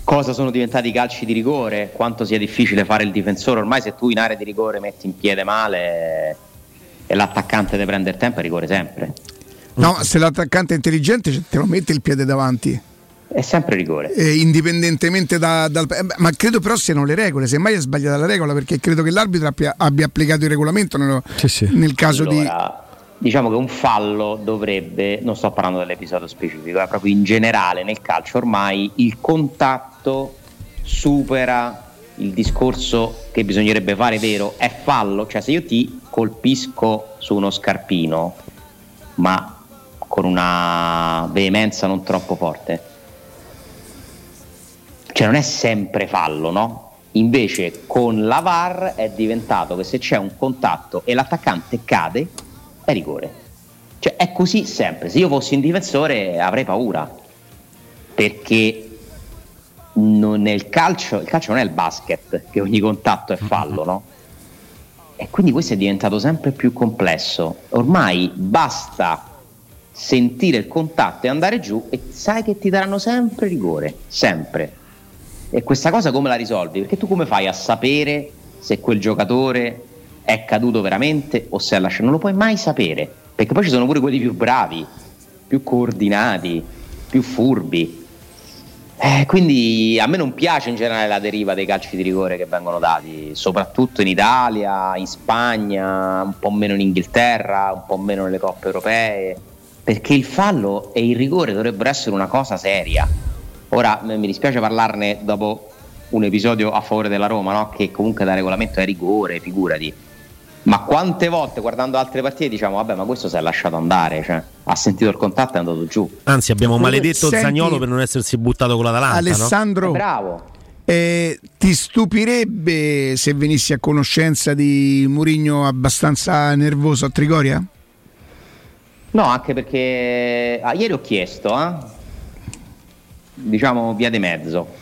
cosa sono diventati i calci di rigore, quanto sia difficile fare il difensore. Ormai se tu in area di rigore metti in piede male e l'attaccante deve prendere tempo e rigore sempre. No, se l'attaccante è intelligente te lo mette il piede davanti. È sempre rigore. Eh, indipendentemente da, dal... Eh, ma credo però siano le regole, semmai è sbagliata la regola perché credo che l'arbitro abbia, abbia applicato il regolamento nello, sì, sì. nel caso allora, di... Diciamo che un fallo dovrebbe, non sto parlando dell'episodio specifico, è proprio in generale nel calcio ormai il contatto supera il discorso che bisognerebbe fare vero è fallo, cioè se io ti colpisco su uno scarpino, ma con una veemenza non troppo forte, cioè non è sempre fallo, no? Invece con la VAR è diventato che se c'è un contatto e l'attaccante cade, è rigore. Cioè è così sempre. Se io fossi un difensore avrei paura, perché non è il calcio, il calcio non è il basket, che ogni contatto è fallo, no? E quindi questo è diventato sempre più complesso. Ormai basta sentire il contatto e andare giù e sai che ti daranno sempre rigore, sempre. E questa cosa come la risolvi? Perché tu come fai a sapere se quel giocatore è caduto veramente o se è lasciato? Non lo puoi mai sapere, perché poi ci sono pure quelli più bravi, più coordinati, più furbi eh, quindi a me non piace in generale la deriva dei calci di rigore che vengono dati, soprattutto in Italia, in Spagna, un po' meno in Inghilterra, un po' meno nelle coppe europee, perché il fallo e il rigore dovrebbero essere una cosa seria. Ora mi dispiace parlarne dopo un episodio a favore della Roma, no? che comunque da regolamento è rigore, figurati ma quante volte guardando altre partite diciamo vabbè ma questo si è lasciato andare, cioè, ha sentito il contatto e è andato giù. Anzi abbiamo maledetto Senti, Zagnolo per non essersi buttato con l'Atalanta. Alessandro, no? bravo. Eh, ti stupirebbe se venissi a conoscenza di Murigno abbastanza nervoso a Trigoria? No, anche perché ah, ieri ho chiesto, eh? diciamo via di mezzo.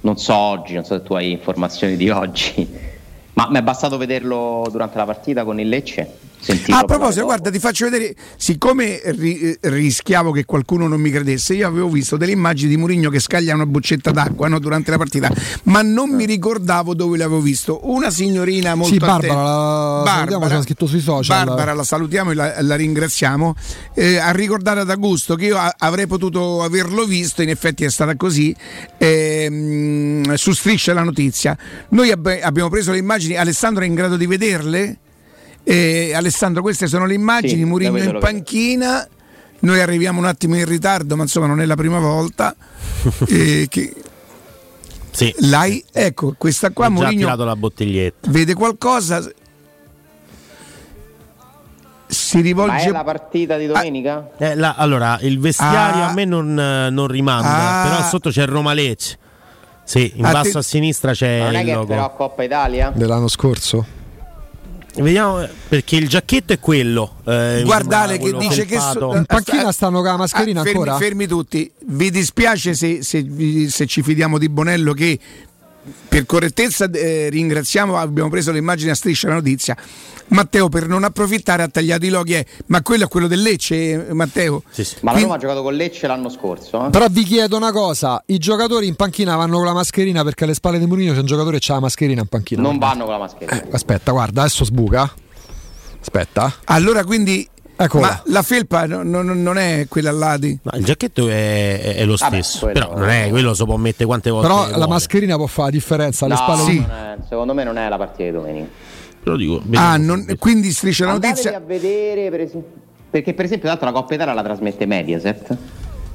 Non so oggi, non so se tu hai informazioni di oggi ma mi è bastato vederlo durante la partita con il Lecce a proposito, guarda, ti faccio vedere, siccome ri- rischiavo che qualcuno non mi credesse, io avevo visto delle immagini di Murigno che scaglia una boccetta d'acqua no, durante la partita, ma non mi ricordavo dove l'avevo visto. Una signorina molto Sì, Barbara, la... Barbara scritto sui social. Barbara, la salutiamo e la, la ringraziamo. Eh, ha ricordato ad Augusto che io avrei potuto averlo visto, in effetti è stata così, eh, su Striscia la notizia. Noi abbi- abbiamo preso le immagini, Alessandro è in grado di vederle? Eh, Alessandro, queste sono le immagini, sì, Murigno in panchina. Noi arriviamo un attimo in ritardo, ma insomma non è la prima volta. eh, che... Sì. L'hai, ecco, questa qua Murigno la bottiglietta. vede qualcosa si rivolge Ma è la partita di domenica? Ah, eh, la, allora, il vestiario ah, a me non, non rimanda, ah, però sotto c'è Roma Lecce. Sì, in basso te... a sinistra c'è Ma non è il che logo. però Coppa Italia dell'anno scorso. Vediamo perché il giacchetto è quello. Eh, Guardate che dice che so, in panchina stanno con la mascherina ah, fermi, ancora. Fermi tutti. Vi dispiace se, se, se ci fidiamo di Bonello che per correttezza eh, ringraziamo, abbiamo preso le immagini a striscia la notizia. Matteo per non approfittare ha tagliato i loghi, eh. ma quello è quello del Lecce, Matteo. Sì, sì. Ma la Roma ha giocato con Lecce l'anno scorso. Eh? Però vi chiedo una cosa: i giocatori in panchina vanno con la mascherina perché alle spalle di Mourinho c'è un giocatore che ha la mascherina in panchina. Non vanno con la mascherina. Eh, aspetta, guarda, adesso sbuca. Aspetta. Allora quindi Eccola. Ma la felpa no, no, non è quella là di. No, il giacchetto è, è lo stesso. Vabbè, però non è quello, si può mettere quante volte. Però la mascherina può fare la differenza. Alle no, spalle sì. È, secondo me non è la partita di domenica. Lo dico. Ah, non, quindi striscia la notizia. a vedere, per esempio, perché per esempio, tanto la Coppa Italia la trasmette Mediaset.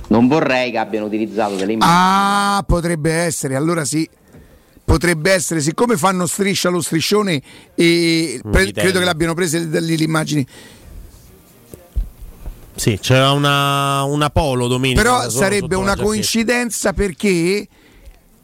Non vorrei che abbiano utilizzato delle immagini. Ah, potrebbe essere, allora sì potrebbe essere, siccome fanno striscia lo striscione e pre- credo che l'abbiano prese le, le immagini sì, c'era una, una polo domenica. Però sarebbe una coincidenza perché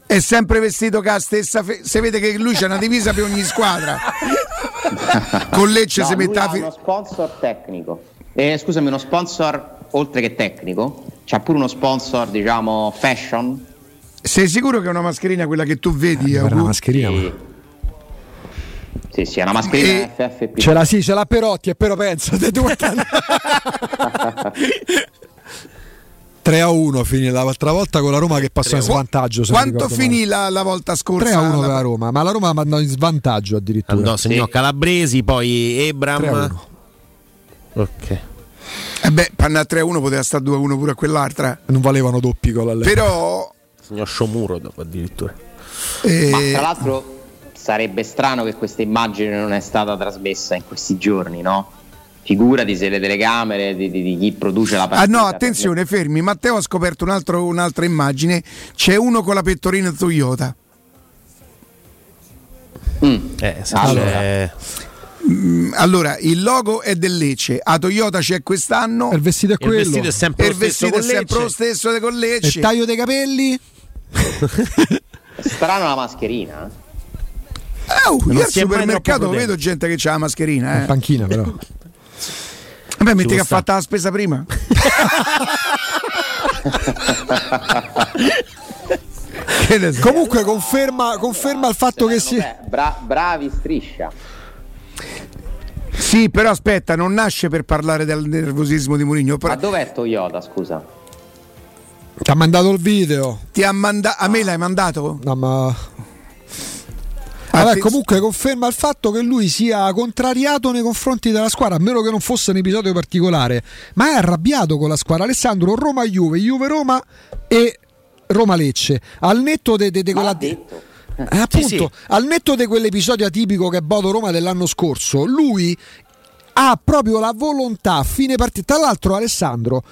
è sempre vestito con la stessa. Fe- se vede che lui c'è una divisa per ogni squadra. Con Lecce no, si mette a. Fi- uno sponsor tecnico. Eh, scusami, uno sponsor oltre che tecnico. C'ha pure uno sponsor, diciamo, fashion. Sei sicuro che è una mascherina quella che tu vedi? Eh, una mascherina. Sì. Sì, sì, è una mascherina e... FFP. Ce l'ha sì, ce l'ha Perotti, e però pensa, te due 3 a 1 finì l'altra volta con la Roma che passò in svantaggio. Quanto finì la, la, volta scorsa? 3 a 1 per la Roma, ma la Roma andò in svantaggio addirittura. Andò, segnò sì. Calabresi, poi Ebram. Ok. E beh, Panna 3 a 1 poteva stare 2 a 1 pure a quell'altra. Non valevano doppi con la Però. Segnò Sciomuro dopo addirittura. E... Ma tra l'altro sarebbe strano che questa immagine non è stata trasmessa in questi giorni, no? Figurati se le telecamere di, di, di chi produce la partita. Ah no, attenzione, fermi. Matteo ha scoperto un altro, un'altra immagine. C'è uno con la pettorina Toyota. Mm. Eh, allora. Mm, allora, il logo è del Lecce, a Toyota c'è quest'anno. Il vestito è quello. Il vestito è sempre, il vestito è sempre lo stesso con Lecce. Il taglio dei capelli. Strano la mascherina. Oh, io al supermercato vedo gente che ha la mascherina. Eh. In panchina, però. Vabbè, metti che ha fatto la spesa prima. Comunque conferma, conferma il fatto che si. Bra- bravi striscia. Sì, però aspetta, non nasce per parlare del nervosismo di Mourinho. Ma dov'è Toyota, scusa? Ti ha mandato il video. Ti ha mandato. A me l'hai mandato? No, ma Vabbè, comunque conferma il fatto che lui sia contrariato nei confronti della squadra, a meno che non fosse un episodio particolare, ma è arrabbiato con la squadra. Alessandro, Roma-Juve, Juve-Roma e Roma-Lecce. Al netto di de, de, quella... Detto. Eh, appunto, sì, sì. al netto di quell'episodio atipico che è Bodo Roma dell'anno scorso, lui ha proprio la volontà a fine partita. Tra l'altro, Alessandro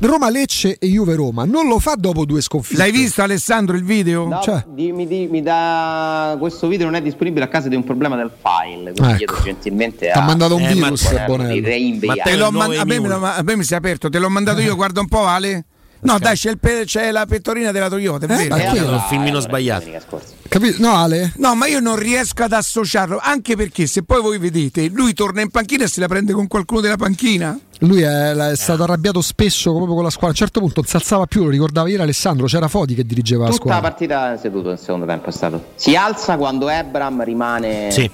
Roma Lecce e Juve Roma non lo fa dopo due sconfitte. L'hai visto Alessandro il video? No, cioè. di, mi, di, mi da... questo video non è disponibile a casa di un problema del file. Quindi ecco. chiedo gentilmente a. Ha mandato un eh, virus, Bonello. A me, a me mi si è aperto, te l'ho mandato io, guarda un po', Ale. No, dai, c'è, pe- c'è, la pettorina della Toyota, è eh? vero. Ma è un filmino sbagliato. Capito? No, Ale? No, ma io non riesco ad associarlo, anche perché se poi voi vedete, lui torna in panchina e se la prende con qualcuno della panchina. Lui è, è stato arrabbiato spesso proprio con la squadra. A un certo punto non si alzava più, lo ricordava ieri Alessandro, c'era Foti che dirigeva Tutta la squadra. Tutta la partita seduto nel secondo tempo è stato. Si alza quando Ebram rimane sì.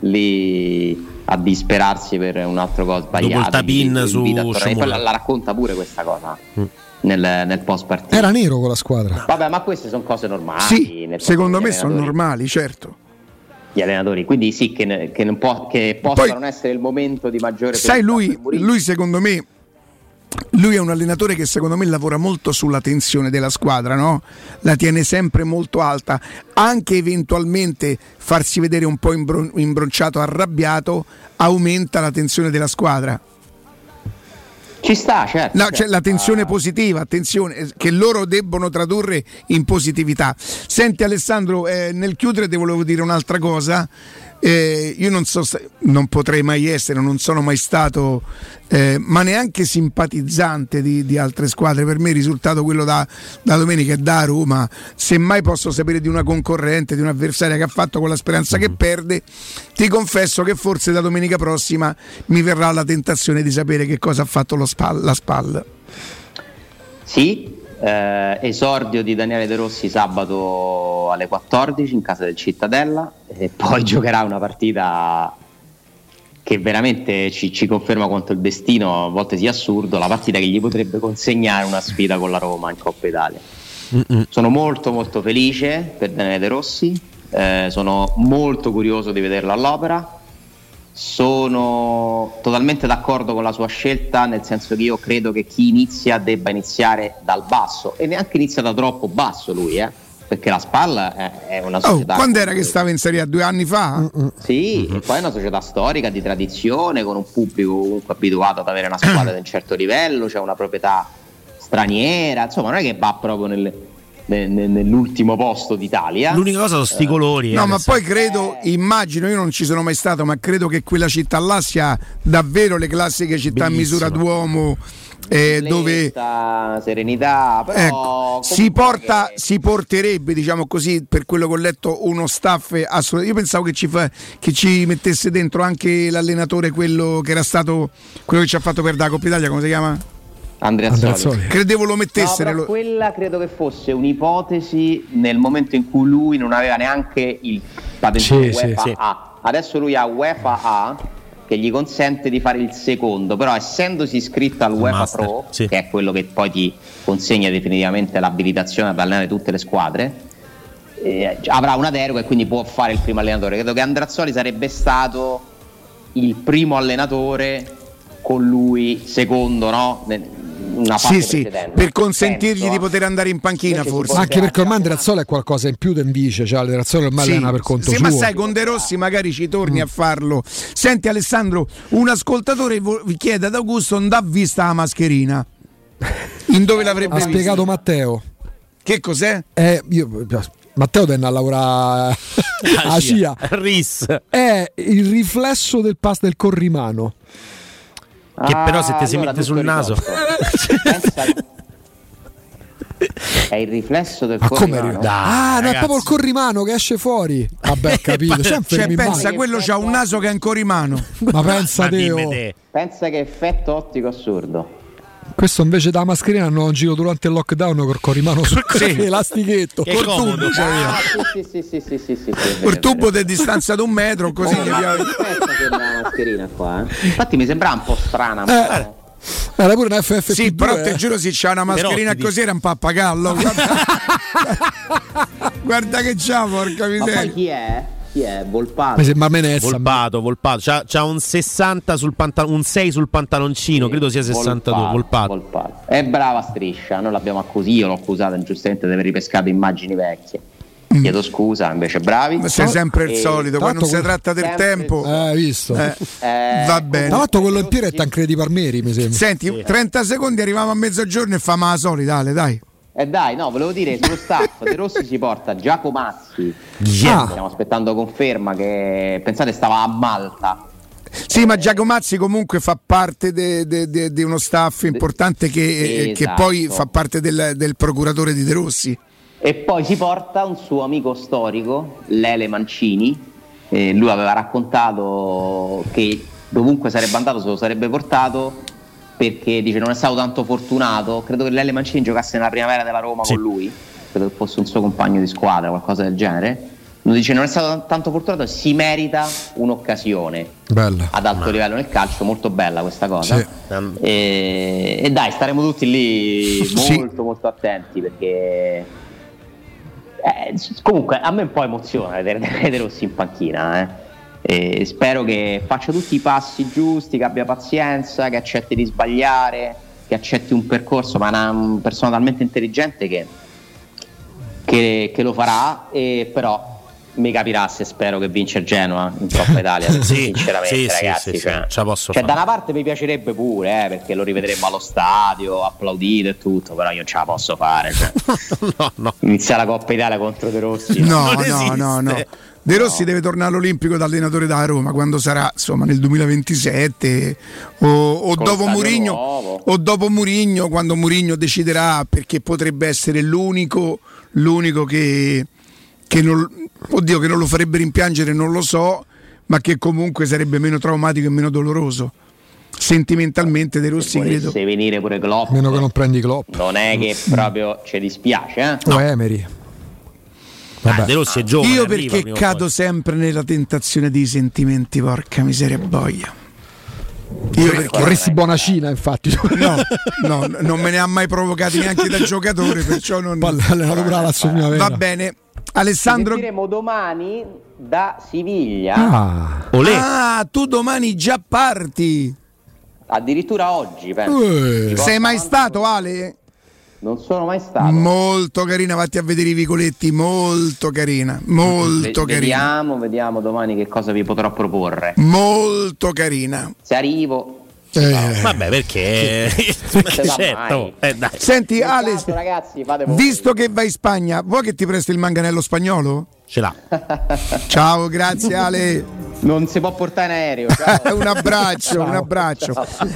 lì a disperarsi per un altro gol sbagliato. Dopo il tapin su poi la, la, racconta pure questa cosa. Mm. Nel, nel, post partita era nero con la squadra. Vabbè ma queste sono cose normali sì, secondo me sono normali certo. Gli allenatori quindi sì che, che, può, che possano Poi, essere il momento di maggiore sai lui, lui secondo me lui è un allenatore che secondo me lavora molto sulla tensione della squadra, no? la tiene sempre molto alta, anche eventualmente farsi vedere un po' imbron- imbronciato, arrabbiato, aumenta la tensione della squadra. Ci sta, certo. No, c'è la tensione positiva, attenzione, eh, che loro debbono tradurre in positività. Senti Alessandro, eh, nel chiudere ti volevo dire un'altra cosa. Eh, io non so, non potrei mai essere, non sono mai stato, eh, ma neanche simpatizzante di, di, altre squadre. Per me il risultato quello da, da, domenica è da Roma. Semmai posso sapere di una concorrente, di un'avversaria che ha fatto con la speranza che mm-hmm. perde, ti confesso che forse da domenica prossima mi verrà la tentazione di sapere che cosa ha fatto spall, la SPAL. Sì, eh, esordio di Daniele De Rossi sabato alle 14 in casa del Cittadella e poi giocherà una partita che veramente ci, ci, conferma quanto il destino a volte sia assurdo, la partita che gli potrebbe consegnare una sfida con la Roma in Coppa Italia. Mm-mm. Sono molto molto felice per Daniele De Rossi, eh, sono molto curioso di vederlo all'opera sono totalmente d'accordo con la sua scelta, nel senso che io credo che chi inizia debba iniziare dal basso e neanche inizia da troppo basso lui, eh? perché la spalla è, una oh, società. Oh, quando era che stava in Serie A due anni fa? Sì, mm-hmm. poi è una società storica di tradizione, con un pubblico comunque abituato ad avere una squadra di un certo livello, c'è cioè una proprietà straniera, insomma non è che va proprio nelle nell'ultimo posto d'Italia. L'unica cosa sono sti colori. No, eh, ma poi credo, immagino, io non ci sono mai stato, ma credo che quella città là sia davvero le classiche città a misura d'uomo. Eh, dove serenità ecco, si, porta, che... si porterebbe diciamo così per quello che ho letto uno staff assolutamente io pensavo che ci, fa, che ci mettesse dentro anche l'allenatore quello che era stato quello che ci ha fatto per da Coppa Italia come si chiama? Andrea, Andrea Soli. Credevo lo mettessero. No, quella credo che fosse un'ipotesi nel momento in cui lui non aveva neanche il patente sì, UEFA sì, A. Adesso lui ha UEFA A che gli consente di fare il secondo, però essendosi iscritto al UEFA Master, Pro, sì. che è quello che poi ti consegna definitivamente l'abilitazione ad allenare tutte le squadre, eh, avrà una deroga e quindi può fare il primo allenatore. Credo che Andrazzoli sarebbe stato il primo allenatore con lui secondo, no? Una fase sì, sì, per consentirgli penso, di poter andare in panchina forse. anche perché ormai Andrazzola è qualcosa in più del vice cioè Andrazzola ormai sì, allena per conto sì, suo. ma sai con De Rossi magari ci torni mm. a farlo. Senti Alessandro un ascoltatore vi chiede ad Augusto non dà vista la mascherina? In dove l'avrebbe ha spiegato Matteo. Che cos'è? Eh, io, Matteo tende a lavorare a CIA. RIS. È il riflesso del pass del corrimano che ah, però se ti si allora mette sul naso è il riflesso del Ma corrimano. Dai, ah, ragazzi. no, è proprio il corrimano che esce fuori. Vabbè, capito. cioè, pensa, quello c'ha un naso che è in corrimano. Ma pensa Teo. Pensa che effetto ottico assurdo. Questo invece da mascherina hanno un giro durante il lockdown col corrimano sul sì. elastichetto. Che col tubo, cioè. ah, sì, sì, sì, sì, sì, sì, sì, Col tubo di distanza di un metro, così oh, gli abbiamo. la mascherina qua. Eh. Infatti mi sembra un po' strana. Eh. Era pure una FFP2 Sì, però eh. te giuro se c'è una mascherina così era un pappagallo. Guarda, Guarda che c'ha, porca miseria. Ma poi chi è? Chi è? Volpato. Mi sembra Menezza. Volpato, Volpato. C'ha, c'ha un 60 sul pantalone, un 6 sul pantaloncino, sì, credo sia 62. Volpato, Volpato. È brava striscia, noi l'abbiamo accusata, io l'ho accusata giustamente di aver ripescato immagini vecchie. Mm. Chiedo scusa, invece bravi. Ma sei sempre il solito, quando si tratta del tempo. Eh, visto. Eh, eh, va bene. Tra l'altro quello in pieno è Tancredi Parmeri, mi sembra. Senti, sì. 30 secondi arriviamo a mezzogiorno e famo la solita, dai, Eh dai, no, volevo dire, sullo staff De Rossi si porta Giacomazzi. Yeah. Stiamo aspettando conferma che pensate stava a Malta. Sì, ma Giacomazzi comunque fa parte di uno staff importante che, esatto. che, poi fa parte del, del, procuratore di De Rossi. E poi si porta un suo amico storico, Lele Mancini. Eh, lui aveva raccontato che dovunque sarebbe andato se lo sarebbe portato perché dice non è stato tanto fortunato, credo che Lele Mancini giocasse nella primavera della Roma sì. con lui, credo che fosse un suo compagno di squadra, qualcosa del genere, dice non è stato tanto fortunato, si merita un'occasione bella. ad alto Ma... livello nel calcio, molto bella questa cosa. Sì. E, e, dai, staremo tutti lì molto sì. molto attenti perché eh, comunque a me un po' emoziona vedere, vedere Rossi in panchina. Eh. E spero che faccia tutti i passi giusti, che abbia pazienza, che accetti di sbagliare, che accetti un percorso, ma è una persona talmente intelligente che, che, che lo farà, e però mi capirà se spero che vince Genoa in Coppa Italia sì, sinceramente sì, ragazzi sì, cioè, cioè da una parte mi piacerebbe pure eh, perché lo rivedremo allo stadio applaudito e tutto però io non ce la posso fare cioè. no, no. inizia la Coppa Italia contro De Rossi no no no, no, no. De Rossi no. deve tornare all'Olimpico da allenatore da Roma quando sarà insomma nel 2027 o, o dopo Murigno o dopo Murigno quando Murigno deciderà perché potrebbe essere l'unico, l'unico che, che non, oddio che non lo farebbe rimpiangere non lo so ma che comunque sarebbe meno traumatico e meno doloroso. Sentimentalmente De Rossi credo. se venire pure Klopp. Meno che non prendi Klopp. Non è che proprio ci dispiace eh? o Emery Vabbè. De Rossi è giovane. Io perché cado sempre nella tentazione dei sentimenti, porca miseria boia. Io perché vorresti buona Cina, infatti. No, no, non me ne ha mai provocati neanche da giocatore, perciò non. Va bene. Alessandro. Sentiremo domani da Siviglia. Ah. ah, tu domani già parti. Addirittura oggi, penso. Sei mai stato, Ale? Non sono mai stato. Molto carina, vatti a vedere i vicoletti, molto carina, molto v- carina. Vediamo, vediamo domani che cosa vi potrò proporre. Molto carina. Se arrivo eh, Vabbè, perché, perché certo. eh, Senti, Ale, ragazzi, visto che vai in Spagna, vuoi che ti presti il manganello spagnolo? Ce l'ha. Ciao, grazie Ale. Non si può portare in aereo. un abbraccio, Ciao. un abbraccio. Ciao.